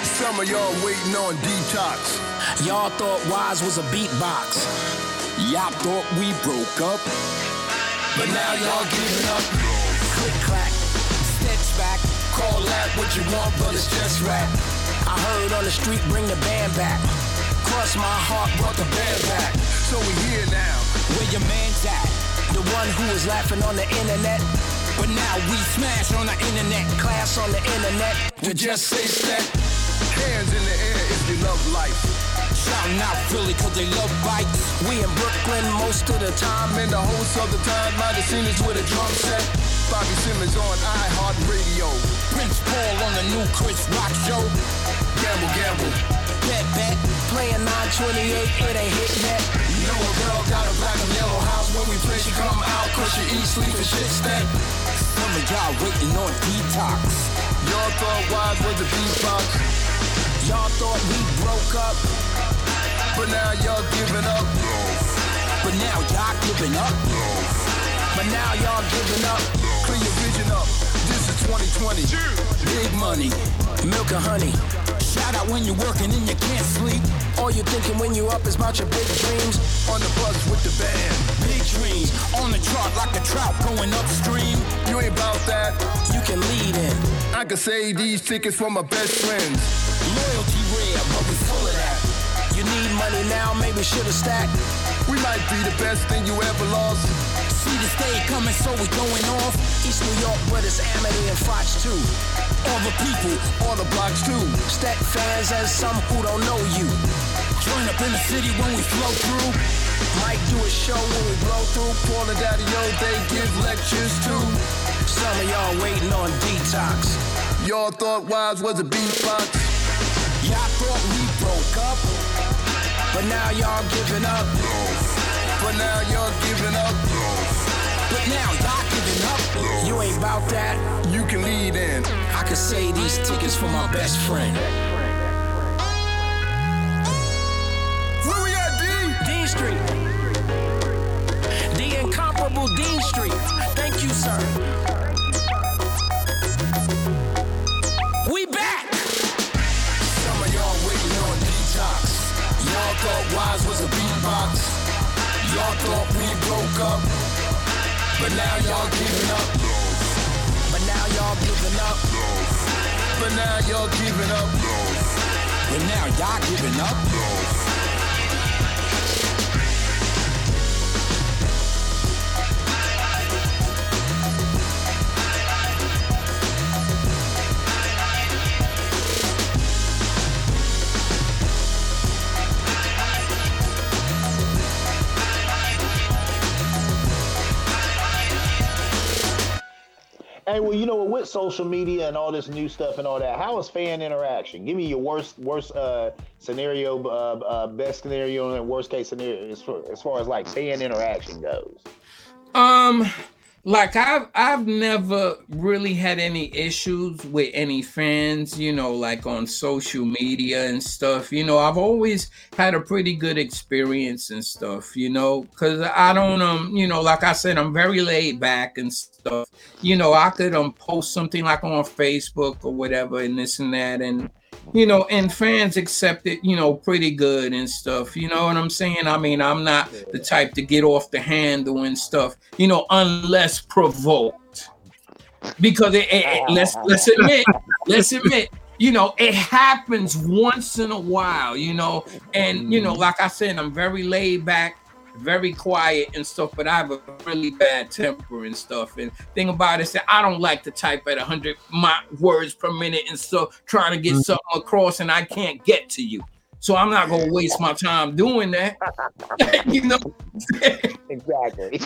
Some of y'all waiting on detox. Y'all thought Wise was a beatbox. Y'all thought we broke up. But now y'all giving up. Click clack, steps back. Call that what you want, but it's just rap. I heard on the street, bring the band back. Cross my heart, brought the band back. So we here now. Where your man's at? The one who was laughing on the internet. But now we smash on the internet. Class on the internet. To just say step. Hands in the air if you love life. Shouting out Philly cause they love bites. We in Brooklyn most of the time. I'm in the host of the time. Have seen us with a drum set. Bobby Simmons on iHeartRadio. Prince Paul on the new Chris Rock show. Gamble, gamble. Bet, bet. Playing 928, it ain't hit yet. You know a girl got a black and yellow house when we play. She come out cause she eat, sleep, and shit stack. Some of y'all waiting on detox. Y'all thought Wise was a beatbox. Y'all thought we broke up. But now y'all giving up. But now y'all giving up. But now y'all giving up. Clean your vision up. This is 2020. Big money, milk and honey. Shout out when you're working and you can't sleep. All you're thinking when you up is about your big dreams. On the bus with the band. Big dreams on the chart like a trout going upstream. You ain't about that. You can lead in. I could save these tickets for my best friends. Loyalty rare, but we full of that. Money now, maybe should've stacked. We might be the best thing you ever lost. See this day coming, so we going off. East New York, but it's Amity and Fox too. All the people, All the blocks too. Stack fans and some who don't know you. Join up in the city when we flow through. Might do a show when we blow through. Paul and Daddy O, they give lectures too. Some of y'all waiting on detox. Y'all thought Wise was a beatbox. Y'all thought we but now y'all giving up. But now y'all giving up. But now y'all giving up. You ain't about that. You can lead in. I could say these tickets for my best friend. Where we at, D? Dean Street. The incomparable Dean Street. Thank you, sir. Thought Wise was a beatbox. Y'all thought we broke up. But now y'all giving up. But now y'all giving up. But now y'all giving up. But now y'all giving up. Hey, well, you know what? With social media and all this new stuff and all that, how is fan interaction? Give me your worst, worst uh, scenario, uh, uh, best scenario, and worst case scenario as far, as far as like fan interaction goes. Um, like I've I've never really had any issues with any fans, you know, like on social media and stuff. You know, I've always had a pretty good experience and stuff, you know, because I don't um, you know, like I said, I'm very laid back and stuff. You know, I could um post something like on Facebook or whatever and this and that and you know, and fans accept it, you know, pretty good and stuff. You know what I'm saying? I mean, I'm not the type to get off the handle and stuff, you know, unless provoked. Because it, it- it- let's let's admit, let's admit, you know, it happens once in a while, you know, and you know, mm-hmm. like I said, I'm very laid back, very quiet and stuff, but I have a really bad temper and stuff. And thing about it is that I don't like to type at 100 mi- words per minute and stuff, trying to get mm. something across, and I can't get to you. So I'm not gonna waste my time doing that. you know, Exactly.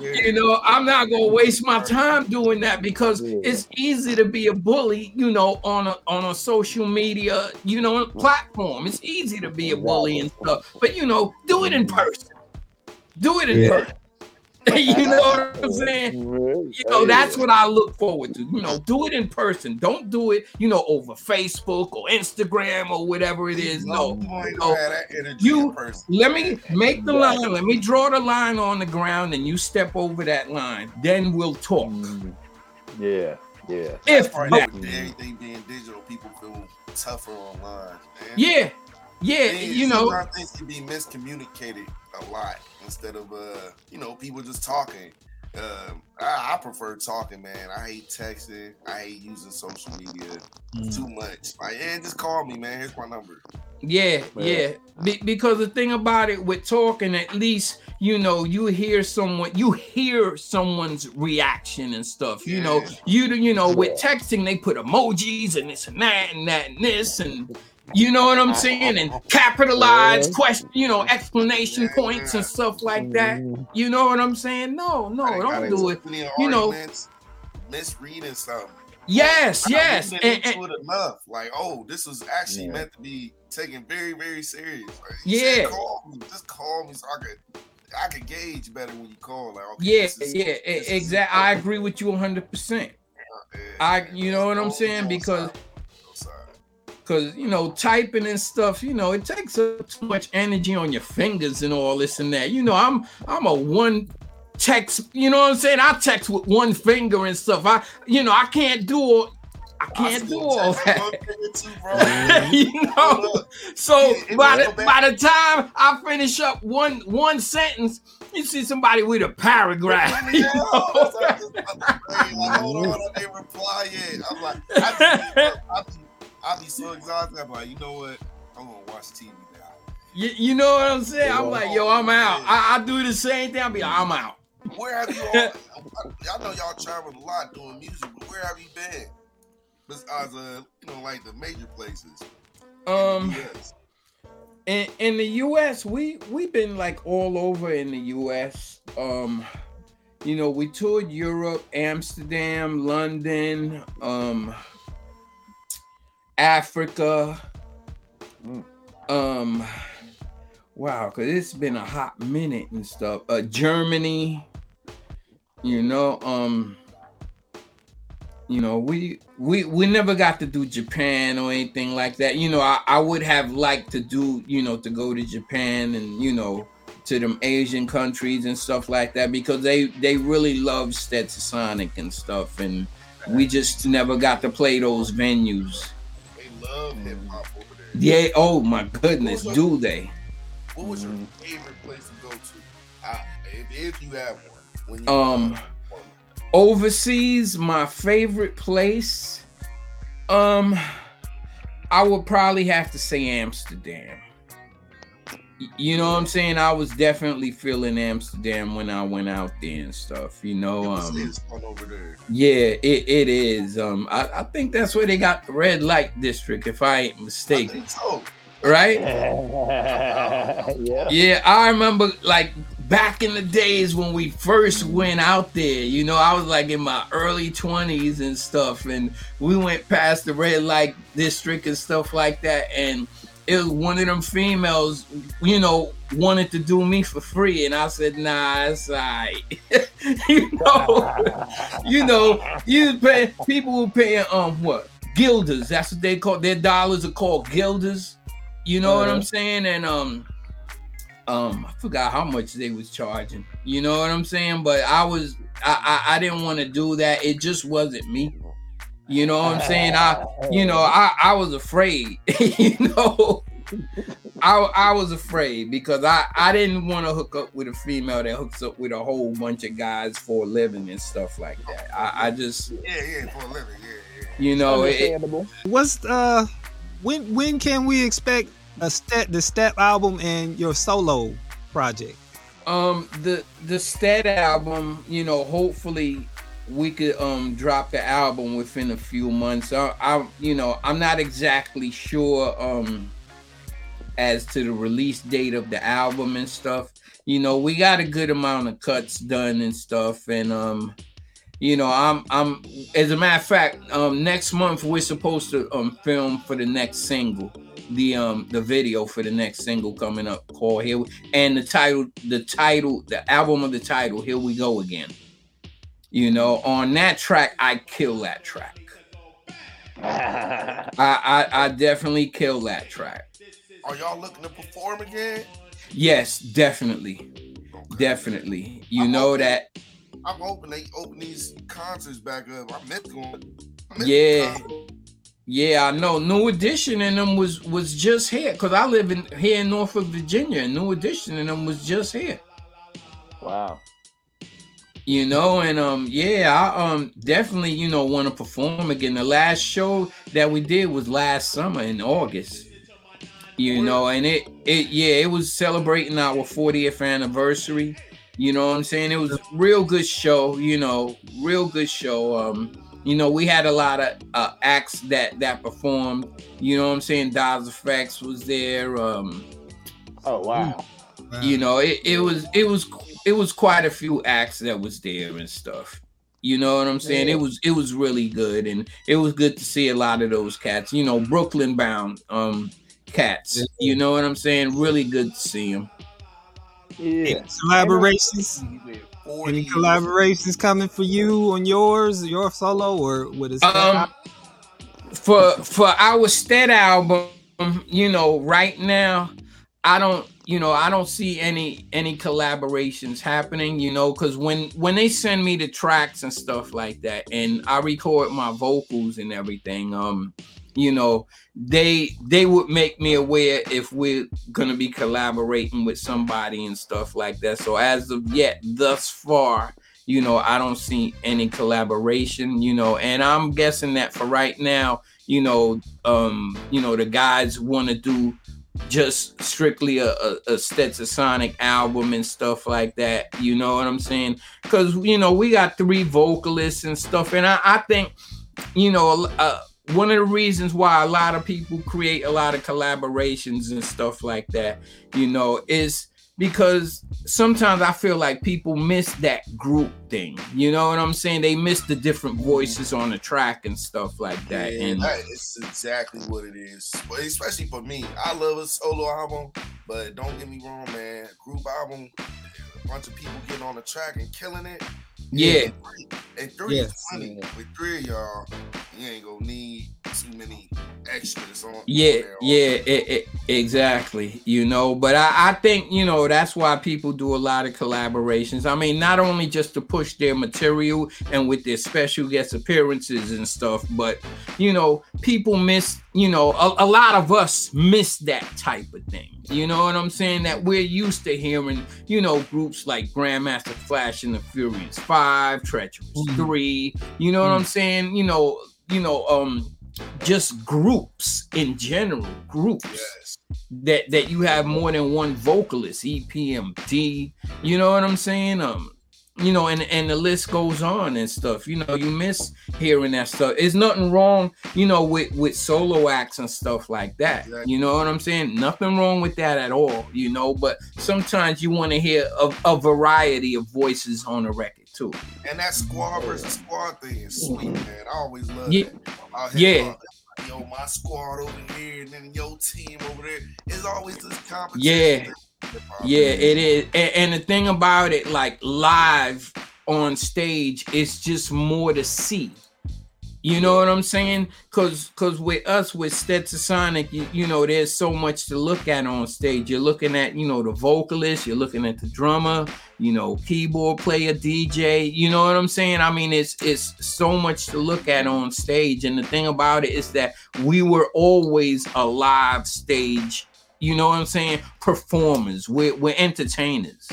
you know, I'm not gonna waste my time doing that because it's easy to be a bully, you know, on a on a social media, you know, platform. It's easy to be a bully and stuff, but you know, do it in mm. person. Do it in Yeah. person. you know what I'm saying? You know, that's what I look forward to. You know, do it in person. Don't do it, you know, over Facebook or Instagram or whatever it is. No, oh you ain't no. gonna have that energy You let me make the line. Let me draw the line on the ground, and you step over that line. Then we'll talk. Mm. Yeah, yeah. If Right now, everything being digital, people feel tougher online. Man. yeah, yeah, Things- you know, things can be miscommunicated a lot instead of uh, you know, people just talking. Um, I, I prefer talking, man. I hate texting. I hate using social media Mm. too much. Like, and just call me, man. Here's my number. yeah, yeah. Be- because the thing about it with talking, at least you know you hear someone, you hear someone's reaction and stuff. You know, you you know with texting they put emojis and this and that and that and this and. You know what I'm saying? And capitalize question, you know, explanation points and stuff like that. Mm-hmm. You know what I'm saying? No, no, don't do it. plenty of You know, misreading something. Yes, yes. looking And- it enough. Like, oh, this was actually Yeah. meant to be taken very, very serious. Like, Yeah. said, call me. Just call me so I could, I could gauge better when you call. Like, okay, Yeah, is- yeah, exactly. I agree with you 100. percent I, you know what I'm saying? Because, because you know, typing and stuff, you know, it takes up too much energy on your fingers and all this and that. You know, I'm, I'm a one text. You know what I'm saying? I text with one finger and stuff. I, you know, I can't do all. I can't do all that. you know, so by the by the time I finish up one one sentence, you see somebody with a paragraph. you know? Hey, like, hold on, I didn't reply yet. I'm like, I I I be so exhausted. I'm like, you know what? I'm gonna watch TV now. You, you know what I'm saying? I'm like, yo, I'm out. I, I do the same thing. I'll be, like, I'm out. Where have you all? I, I know y'all traveled a lot doing music, but where have you been? Besides, uh, you know, like the major places. Um, in in the U.S., we we've been like all over in the U.S. Um, you know, we toured Europe, Amsterdam, London, um, Africa. Um, wow, because it's been a hot minute and stuff. Uh, Germany, you know, um, you know, we we we never got to do Japan or anything like that. You know, I, I would have liked to do, you know, to go to Japan and you know to them Asian countries and stuff like that because they they really love Stetsasonic and stuff, and we just never got to play those venues. Love hip hop over there. Yeah. Oh my goodness, do they? What was your favorite place to go to? Uh, if, if you have one. When you, Um, overseas, my favorite place. Um, I would probably have to say Amsterdam. Y- You know what I'm saying? I was definitely feeling Amsterdam when I went out there and stuff. You know, um, it's fun over there. yeah, it, it is. Um, I, I think that's where they got the red light district, if I ain't mistaken. So, Right? yeah. Yeah, I remember like back in the days when we first went out there, you know, I was like in my early 20s and stuff, and we went past the red light district and stuff like that, and it was one of them females, you know, wanted to do me for free, and I said, nah, it's all right. you know, you know, you pay people were paying um what guilders, that's what they call their dollars are called guilders. You know what I'm saying? And um um I forgot how much they was charging. You know what I'm saying? But I was I I, I didn't want to do that. It just wasn't me. You know what I'm saying? I you know I I was afraid. you know. I I was afraid because I I didn't want to hook up with a female that hooks up with a whole bunch of guys for a living and stuff like that. I I just yeah, yeah, for a living, yeah, yeah. you know it, Understandable. What's uh when when can we expect a step the step album and your solo project? Um, the the Stet album, you know, hopefully we could um drop the album within a few months. I, I you know, I'm not exactly sure um as to the release date of the album and stuff. You know, we got a good amount of cuts done and stuff, and um, you know, I'm I'm as a matter of fact, um, next month we're supposed to um film for the next single, the um the video for the next single coming up called Here, and the title, the title, the album of the title, Here We Go Again. You know, on that track, I kill that track. I I, I definitely kill that track. Are y'all looking to perform again? Yes, definitely, definitely. You know that. I'm hoping they open these concerts back up. I meant to go. Yeah. Yeah, I know. New Edition and them was was just here because I live in here in Norfolk, Virginia, and New Edition and them was just here. wow. You know, and um, yeah, I um definitely you know want to perform again. The last show that we did was last summer in August. You know, and it it yeah, it was celebrating our 40th anniversary. You know what I'm saying? It was a real good show. You know, real good show. Um, you know, we had a lot of uh, acts that that performed. You know what I'm saying? Das EFX was there. Um, Oh wow. you know it, it was it was it was quite a few acts that was there and stuff you know what i'm saying Yeah. it was it was really good and it was good to see a lot of those cats you know brooklyn bound um cats you know what i'm saying really good to see them Yeah. Collaborations? Yeah, Any collaborations coming for you on yours, your solo, or with a step? um for for our Stet album you know right now i don't you know i don't see any any collaborations happening you know because when when they send me the tracks and stuff like that and i record my vocals and everything um you know they they would make me aware if we're gonna be collaborating with somebody and stuff like that. So as of yet thus far you know i don't see any collaboration you know and i'm guessing that for right now you know um you know the guys want to do just strictly a, a, a Stetsasonic album and stuff like that. You know what I'm saying? Because you know we got three vocalists and stuff, and I, I think you know uh, one of the reasons why a lot of people create a lot of collaborations and stuff like that, you know, is because sometimes I feel like people miss that group thing. You know what I'm saying? They miss the different voices on the track and stuff like that. Yeah, and that is exactly what it is. But especially for me, I love a solo album, but don't get me wrong, man. Group album, a bunch of people getting on the track and killing it. Yeah, And three Yes. is plenty. With three of y'all, you ain't gonna need too many extras on. Yeah, on yeah, it, it, exactly. You know, but I, I think you know that's why people do a lot of collaborations. I mean, not only just to push their material and with their special guest appearances and stuff, but you know, people miss. You know, a, a lot of us miss that type of thing. You know what I'm saying? That we're used to hearing. You know, groups like Grandmaster Flash and the Furious Five, Treacherous Three. You know what I'm saying? You know, you know, um, just groups in general, groups Yes. that that you have more than one vocalist, E EPMD. You know what I'm saying? Um, you know, and and the list goes on and stuff. You know, you miss hearing that stuff. There's nothing wrong, you know, with with solo acts and stuff like that. Exactly. You know what I'm saying? Nothing wrong with that at all. You know, but sometimes you want to hear a, a variety of voices on a record too. And that squad versus squad thing is sweet, man. I always love Yeah. it. Yeah. Yo, my squad over here, and then your team over there. It's always this competition. Yeah. Yeah, it is. And, and the thing about it, like live on stage, it's just more to see. You know what I'm saying? Cause cause with us with Stetsasonic, you, you know, there's so much to look at on stage. You're looking at, you know, the vocalist, you're looking at the drummer, you know, keyboard player, DJ, you know what I'm saying? I mean, it's it's so much to look at on stage. And the thing about it is that we were always a live stage, you know what I'm saying? Performers. We're we're entertainers.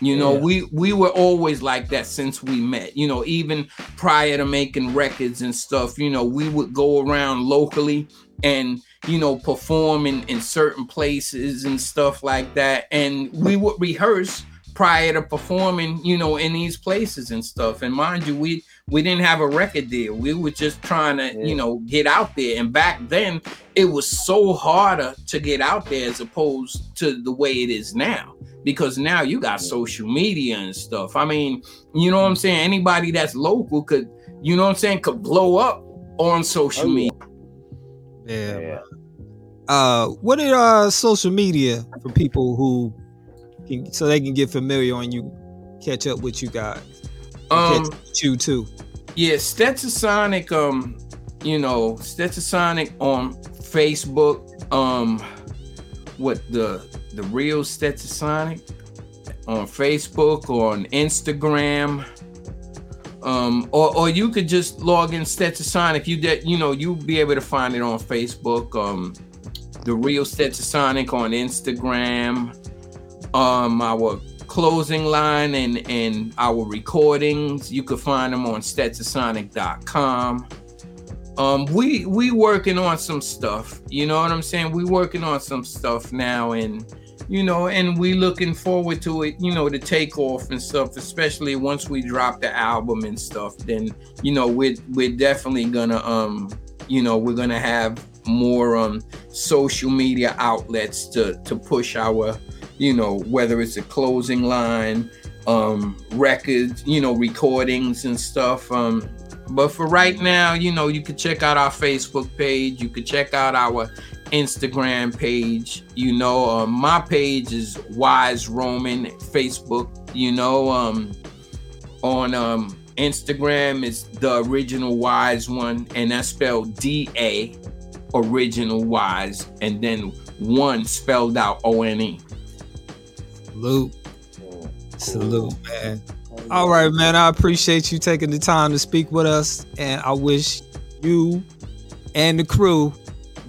You know, Yeah. we we were always like that since we met. You know, even prior to making records and stuff, you know, we would go around locally and you know perform in, in certain places and stuff like that. And we would rehearse prior to performing, you know, in these places and stuff. And mind you, we we didn't have a record deal. We were just trying to, you know, get out there. And back then, it was so harder to get out there as opposed to the way it is now. Because now you got social media and stuff. I mean, you know what I'm saying? Anybody that's local could, you know what I'm saying, could blow up on social Oh, yeah. media. Yeah. Uh, what are uh social media for people who can so they can get familiar and you catch up with you guys? Um, catch up with you too. Yeah, Stetsasonic, um, you know, Stetsasonic on Facebook, um, what the the real Stetsasonic on Facebook, or on Instagram, um, or or you could just log in Stetsasonic. You that you know you'll be able to find it on Facebook, um, the real Stetsasonic on Instagram, um, our closing line and and our recordings. You could find them on stetsasonic.com. Um, we we working on some stuff. You know what I'm saying? We working on some stuff now, and you know, and we looking forward to it. You know, to take off and stuff. Especially once we drop the album and stuff, then you know we're we're definitely gonna um, you know, we're gonna have more um social media outlets to to push our you know whether it's a closing line um records you know recordings and stuff um but for right now you know you could check out our facebook page you could check out our instagram page you know um, my page is wise roman facebook you know um on um instagram is the original wise one and that's spelled d-a original wise and then one spelled out o-n-e Salute. Salute, man. Oh, All right, man. I appreciate you taking the time to speak with us, and I wish you and the crew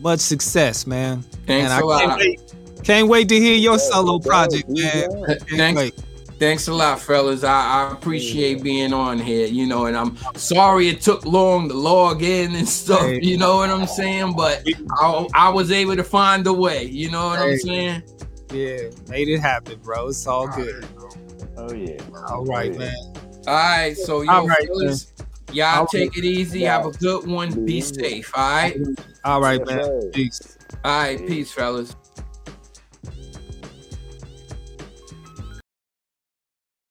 much success, man. Thanks and I a lot. Can't wait, can't wait to hear your solo project, man. Thanks, wait. thanks a lot, fellas. I, I appreciate being on here, you know, and I'm sorry it took long to log in and stuff, you know what I'm saying? But I, I was able to find a way, you know what I'm saying? Yeah, made it happen, bro. It's all good. Oh yeah. All right, man. All right, so yo, All right, fellas, y'all All take it easy. Have a good one. Be safe. All right. All right, man. Peace. All right, Peace, fellas.